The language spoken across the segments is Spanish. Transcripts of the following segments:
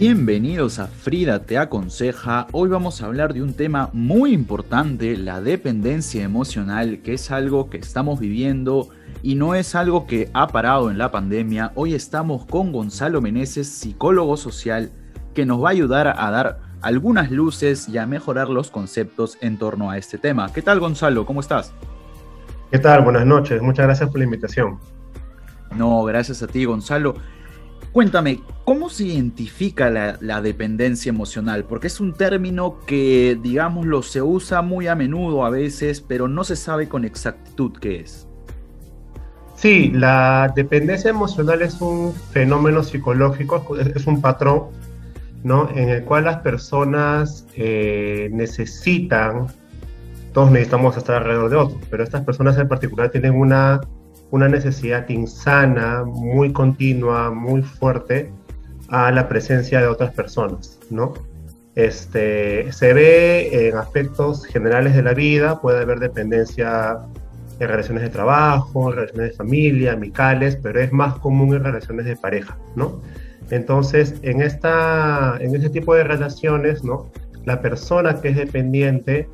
Bienvenidos a Frida Te Aconseja. Hoy vamos a hablar de un tema muy importante, la dependencia emocional, que es algo que estamos viviendo y no es algo que ha parado en la pandemia. Hoy estamos con Gonzalo Meneses, psicólogo social, que nos va a ayudar a dar algunas luces y a mejorar los conceptos en torno a este tema. ¿Qué tal Gonzalo? ¿Cómo estás? ¿Qué tal? Buenas noches. Muchas gracias por la invitación. No, gracias a ti Gonzalo. Cuéntame, ¿cómo se identifica la, dependencia emocional? Porque es un término que, digámoslo, se usa muy a menudo a veces, pero no se sabe con exactitud qué es. Sí, la dependencia emocional es un fenómeno psicológico, es un patrón, ¿no? En el cual las personas eh, necesitan, todos necesitamos estar alrededor de otros, pero estas personas en particular tienen una una necesidad insana, muy continua, muy fuerte a la presencia de otras personas, ¿no? Este, se ve en aspectos generales de la vida, puede haber dependencia en relaciones de trabajo, en relaciones de familia, amicales, pero es más común en relaciones de pareja, ¿no? Entonces, en, esta, en este tipo de relaciones, ¿no? La persona que es dependiente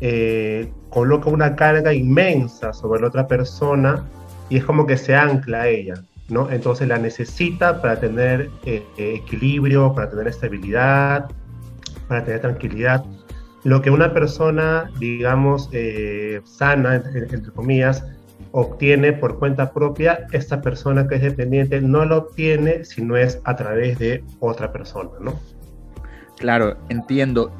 eh, coloca una carga inmensa sobre la otra persona y es como que se ancla a ella, ¿no? Entonces la necesita para tener eh, eh, equilibrio, para tener estabilidad, para tener tranquilidad. Lo que una persona, digamos, eh, sana, entre, comillas, obtiene por cuenta propia, esta persona que es dependiente no lo obtiene si no es a través de otra persona, ¿no? Claro, entiendo.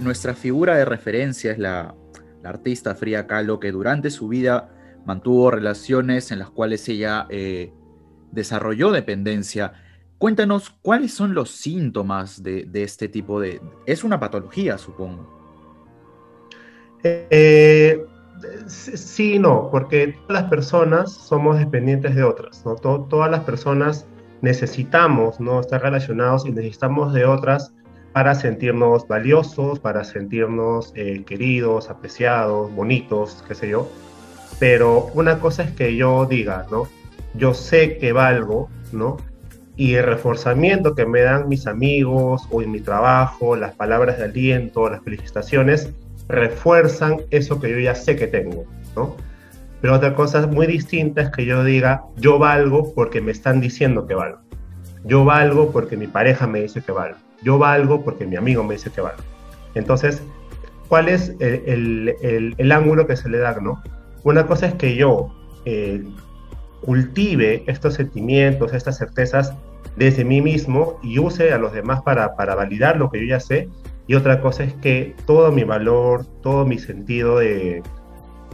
nuestra figura de referencia es la, la artista Frida Kahlo, que durante su vida mantuvo relaciones en las cuales ella eh, desarrolló dependencia. Cuéntanos cuáles son los síntomas de, este tipo de... Es una patología, supongo. Eh, sí no, porque todas las personas somos dependientes de otras, ¿no? todas las personas necesitamos ¿no? estar relacionados y necesitamos de otras para sentirnos valiosos, para sentirnos eh, queridos, apreciados, bonitos, qué sé yo. Pero una cosa es que yo diga, ¿no? Yo sé que valgo, ¿no? Y el reforzamiento que me dan mis amigos o en mi trabajo, las palabras de aliento, las felicitaciones, refuerzan eso que yo ya sé que tengo, ¿no? Pero otra cosa muy distinta es que yo diga, yo valgo porque me están diciendo que valgo. Yo valgo porque mi pareja me dice que valgo. Yo valgo porque mi amigo me dice que valgo. Entonces, ¿cuál es el, el, el ángulo que se le da, no? Una cosa es que yo eh, cultive estos sentimientos, estas certezas desde mí mismo y use a los demás para, para validar lo que yo ya sé. Y otra cosa es que todo mi valor, todo mi sentido de,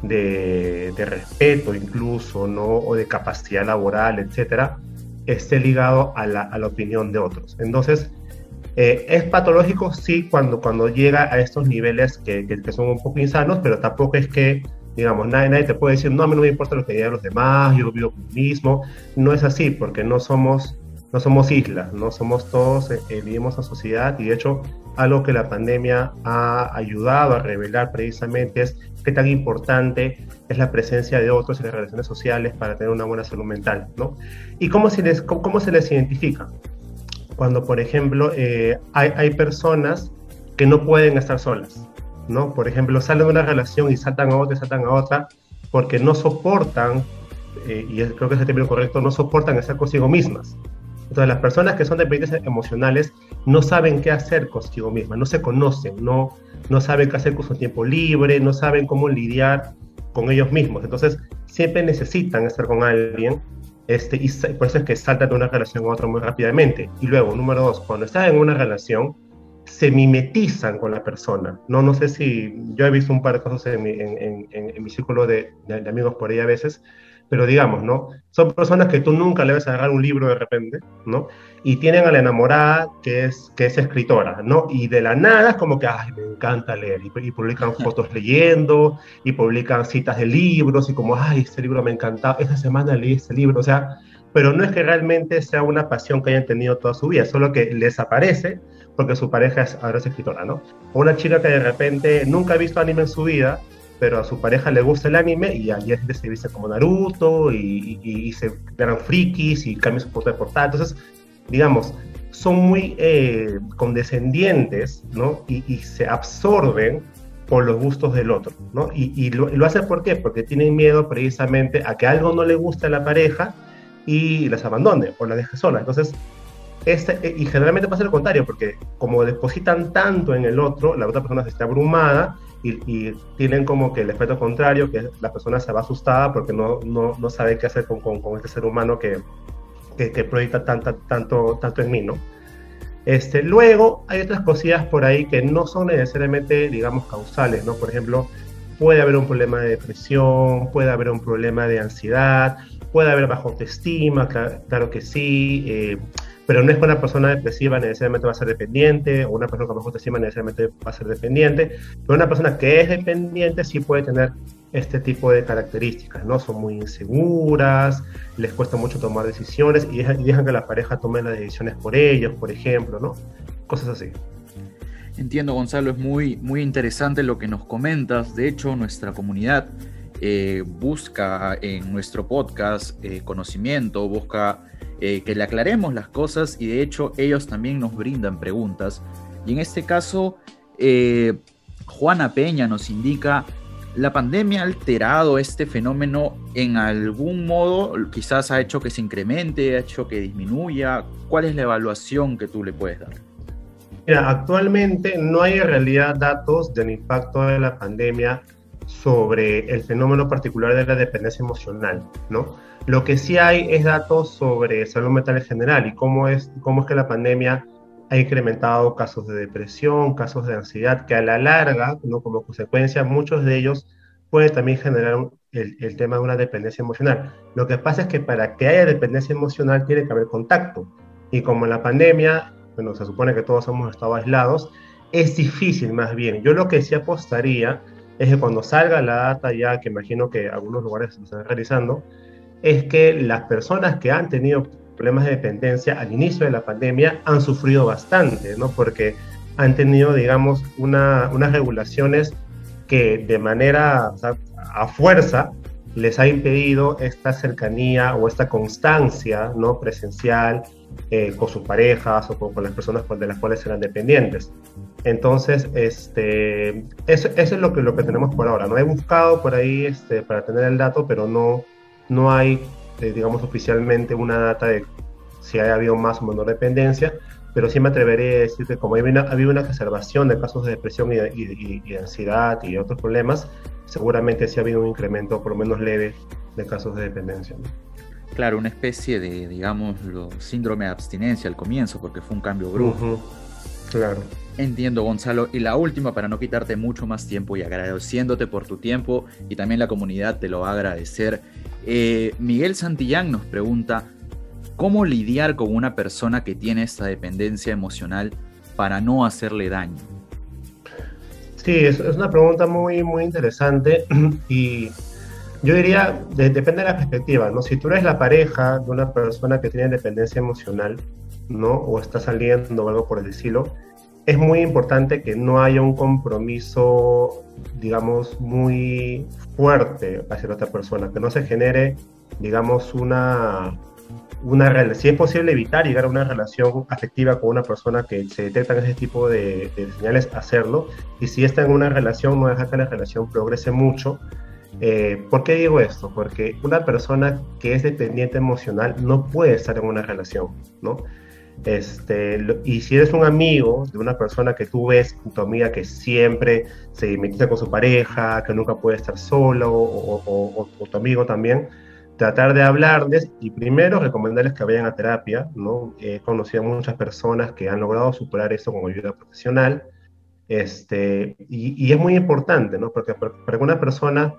de, respeto incluso, ¿no? O de capacidad laboral, etcétera, esté ligado a la, a la opinión de otros. Entonces, eh, es patológico, sí, cuando, cuando llega a estos niveles que, que, que, son un poco insanos, pero tampoco es que digamos, nadie, nadie te puede decir, no, a mí no me importa lo que digan los demás, yo vivo mismo. No es así, porque no somos, no somos islas, no somos todos, eh, eh, vivimos en sociedad y de hecho algo que la pandemia ha ayudado a revelar precisamente es qué tan importante es la presencia de otros en las relaciones sociales para tener una buena salud mental, ¿no? ¿Y cómo se les, cómo, se les identifica? Cuando, por ejemplo, eh, hay, hay personas que no pueden estar solas, ¿no? Por ejemplo, salen de una relación y saltan a otra saltan a otra porque no soportan, eh, y creo que es el término correcto, no soportan estar consigo mismas. Entonces, las personas que son dependientes emocionales no saben qué hacer consigo mismas, no se conocen, no, no saben qué hacer con su tiempo libre, no saben cómo lidiar con ellos mismos. Entonces, siempre necesitan estar con alguien este, y por eso es que saltan de una relación a otra muy rápidamente. Y luego, número dos, cuando están en una relación, se mimetizan con la persona. No, no sé si yo he visto un par de casos en mi, en, en, mi círculo de, de, amigos por ahí a veces, pero digamos, ¿no? Son personas que tú nunca le vas a agarrar un libro de repente, ¿no? Y tienen a la enamorada que es, que es escritora, ¿no? Y de la nada es como que, ay, me encanta leer. Y, y publican fotos leyendo, y publican citas de libros, y como, ay, este libro me encantaba, esta semana leí este libro, o sea, pero no es que realmente sea una pasión que hayan tenido toda su vida, solo que les aparece porque su pareja es, ahora es escritora, ¿no? O una chica que de repente nunca ha visto anime en su vida, pero a su pareja le gusta el anime y ayer se viste como Naruto y, y, se crean frikis y cambian su foto de portada. Entonces, digamos, son muy eh, condescendientes, ¿no? Y, se absorben por los gustos del otro, ¿no? Y, lo, lo, hacen ¿por qué? Porque tienen miedo precisamente a que algo no le guste a la pareja y las abandone o la deje sola. Entonces, este, eh, y generalmente pasa lo contrario, porque como depositan tanto en el otro, la otra persona se está abrumada y, tienen como que el efecto contrario, que la persona se va asustada porque no, no, no sabe qué hacer con, con, este ser humano que, que, proyecta tanto, tanto, tanto en mí, ¿no? Este, luego hay otras cosillas por ahí que no son necesariamente, digamos, causales, ¿no? Por ejemplo, puede haber un problema de depresión, puede haber un problema de ansiedad, puede haber bajo autoestima, claro, que sí, eh, pero no es que una persona depresiva necesariamente va a ser dependiente, o una persona con baja autoestima necesariamente va a ser dependiente, pero una persona que es dependiente sí puede tener este tipo de características, ¿no? Son muy inseguras, les cuesta mucho tomar decisiones y dejan, que la pareja tome las decisiones por ellos, por ejemplo, ¿no? Cosas así. Entiendo, Gonzalo, es muy, muy interesante lo que nos comentas. De hecho, nuestra comunidad eh, busca en nuestro podcast eh, conocimiento, busca eh, que le aclaremos las cosas y de hecho ellos también nos brindan preguntas. Y en este caso, eh, Juana Peña nos indica, ¿la pandemia ha alterado este fenómeno en algún modo? Quizás ha hecho que se incremente, ha hecho que disminuya. ¿Cuál es la evaluación que tú le puedes dar? Mira, actualmente no hay en realidad datos del impacto de la pandemia sobre el fenómeno particular de la dependencia emocional, ¿no? Lo que sí hay es datos sobre salud mental en general y cómo es, cómo es que la pandemia ha incrementado casos de depresión, casos de ansiedad, que a la larga, ¿no? como consecuencia, muchos de ellos pueden también generar el, el, tema de una dependencia emocional. Lo que pasa es que para que haya dependencia emocional tiene que haber contacto. Y como en la pandemia, bueno, se supone que todos hemos estado aislados, es difícil más bien. Yo lo que sí apostaría es que cuando salga la data ya, que imagino que algunos lugares se están realizando, es que las personas que han tenido problemas de dependencia al inicio de la pandemia han sufrido bastante, ¿no? Porque han tenido, digamos, una, unas regulaciones que de manera a fuerza les ha impedido esta cercanía o esta constancia ¿no? presencial eh, con sus parejas o con, las personas de las cuales eran dependientes. Entonces, este, eso, es lo que, lo que tenemos por ahora. No he buscado por ahí este, para tener el dato, pero no, no hay, eh, digamos, oficialmente una data de si ha habido más o menor dependencia, pero sí me atreveré a decir que como ha habido una, exacerbación de casos de depresión y, ansiedad y otros problemas, seguramente sí ha habido un incremento, por lo menos leve, de casos de dependencia. Claro, una especie de, digamos, síndrome de abstinencia al comienzo, porque fue un cambio brusco. Claro. Entiendo, Gonzalo. Y la última, para no quitarte mucho más tiempo y agradeciéndote por tu tiempo, y también la comunidad te lo va a agradecer. Eh, Miguel Santillán nos pregunta, ¿cómo lidiar con una persona que tiene esta dependencia emocional para no hacerle daño? Sí, es, una pregunta muy, muy interesante y yo diría, depende de la perspectiva, ¿no? Si tú eres la pareja de una persona que tiene dependencia emocional, ¿no? O está saliendo o algo por el estilo, es muy importante que no haya un compromiso, digamos, muy fuerte hacia la otra persona, que no se genere, digamos, una, una si es posible evitar llegar a una relación afectiva con una persona que se detectan ese tipo de, señales, hacerlo. Y si está en una relación, no dejar que la relación progrese mucho. Eh, ¿Por qué digo esto? Porque una persona que es dependiente emocional no puede estar en una relación, ¿no? Este, y si eres un amigo de una persona que tú ves, tu amiga que siempre se mete con su pareja, que nunca puede estar solo, o, tu amigo también, tratar de hablarles y primero recomendarles que vayan a terapia, ¿no? He conocido a muchas personas que han logrado superar esto con ayuda profesional, este, y, es muy importante, ¿no? Porque para que una persona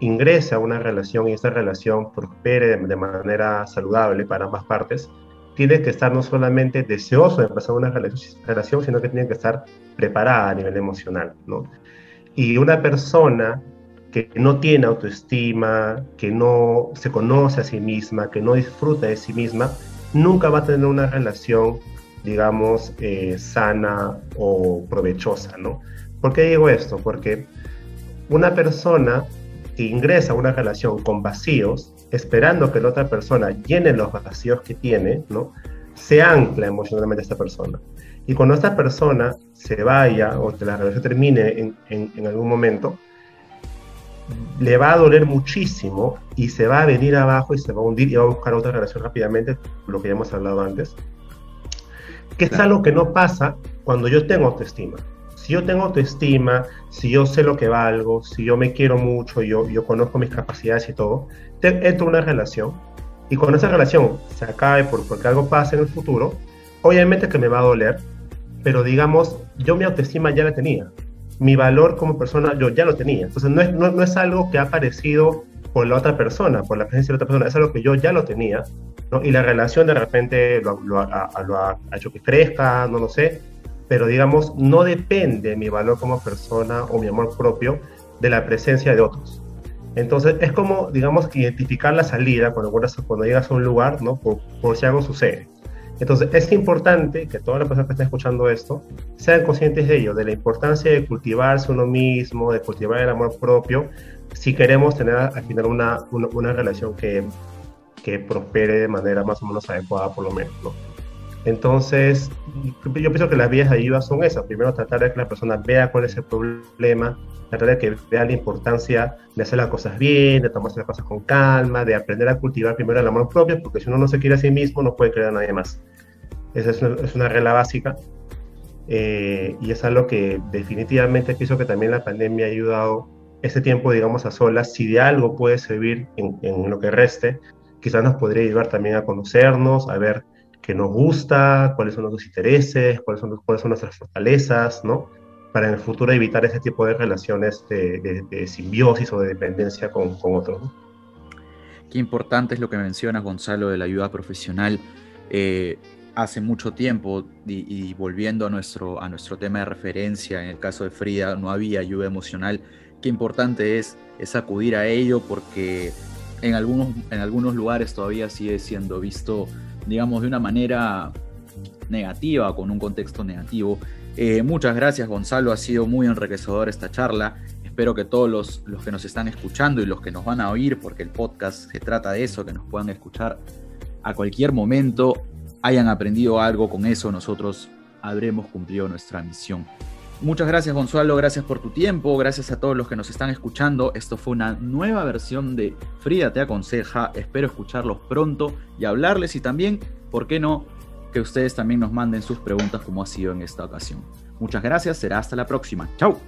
ingrese a una relación y esta relación prospere de manera saludable para ambas partes, tiene que estar no solamente deseoso de empezar una relación, sino que tiene que estar preparada a nivel emocional, ¿no? Y una persona que no tiene autoestima, que no se conoce a sí misma, que no disfruta de sí misma, nunca va a tener una relación, digamos, eh, sana o provechosa, ¿no? ¿Por qué digo esto? Porque una persona que ingresa a una relación con vacíos, esperando que la otra persona llene los vacíos que tiene, ¿no? se ancla emocionalmente a esta persona. Y cuando esta persona se vaya o que la relación termine en, algún momento, le va a doler muchísimo y se va a venir abajo y se va a hundir y va a buscar otra relación rápidamente, lo que ya hemos hablado antes. Que es algo que no pasa cuando yo tengo autoestima. Si yo tengo autoestima, si yo sé lo que valgo, si yo me quiero mucho, yo, yo conozco mis capacidades y todo, entro en una relación y cuando esa relación se acabe por, porque algo pasa en el futuro, obviamente que me va a doler, pero digamos, yo mi autoestima ya la tenía. Mi valor como persona yo ya lo tenía. Entonces no es, no, es algo que ha aparecido por la otra persona, por la presencia de otra persona, es algo que yo ya lo tenía. ¿no? Y la relación de repente lo, lo, ha, hecho que crezca, no lo sé, pero digamos, no depende mi valor como persona o mi amor propio de la presencia de otros. Entonces, es como, digamos, identificar la salida cuando, cuando llegas a un lugar, ¿no? Por, por si algo sucede. Entonces, es importante que todas las personas que estén escuchando esto sean conscientes de ello, de la importancia de cultivarse uno mismo, de cultivar el amor propio, si queremos tener al final una, una, una relación que, que prospere de manera más o menos adecuada, por lo menos, ¿no? Entonces, yo pienso que las vías de ayuda son esas. Primero, tratar de que la persona vea cuál es el problema, tratar de que vea la importancia de hacer las cosas bien, de tomarse las cosas con calma, de aprender a cultivar primero el amor propio, porque si uno no se quiere a sí mismo, no puede querer a nadie más. Esa es una, es una regla básica. Eh, y es algo que definitivamente pienso que también la pandemia ha ayudado ese tiempo, digamos, a solas. Si de algo puede servir en, en lo que reste, quizás nos podría ayudar también a conocernos, a ver que nos gusta, cuáles son nuestros intereses, cuáles son, cuáles son nuestras fortalezas, ¿no? Para en el futuro evitar ese tipo de relaciones de, simbiosis o de dependencia con, con otros. Qué importante es lo que mencionas, Gonzalo, de la ayuda profesional. Eh, hace mucho tiempo, y, volviendo a nuestro, a nuestro tema de referencia, en el caso de Frida, no había ayuda emocional. Qué importante es, es acudir a ello porque en algunos, en algunos lugares todavía sigue siendo visto digamos, de una manera negativa, con un contexto negativo. Eh, muchas gracias Gonzalo, ha sido muy enriquecedor esta charla. Espero que todos los, los, que nos están escuchando y los que nos van a oír, porque el podcast se trata de eso, que nos puedan escuchar a cualquier momento, hayan aprendido algo con eso, nosotros habremos cumplido nuestra misión. Muchas gracias Gonzalo, gracias por tu tiempo, gracias a todos los que nos están escuchando. Esto fue una nueva versión de Frida te aconseja, espero escucharlos pronto y hablarles y también, ¿por qué no? Que ustedes también nos manden sus preguntas como ha sido en esta ocasión. Muchas gracias, será hasta la próxima. Chao.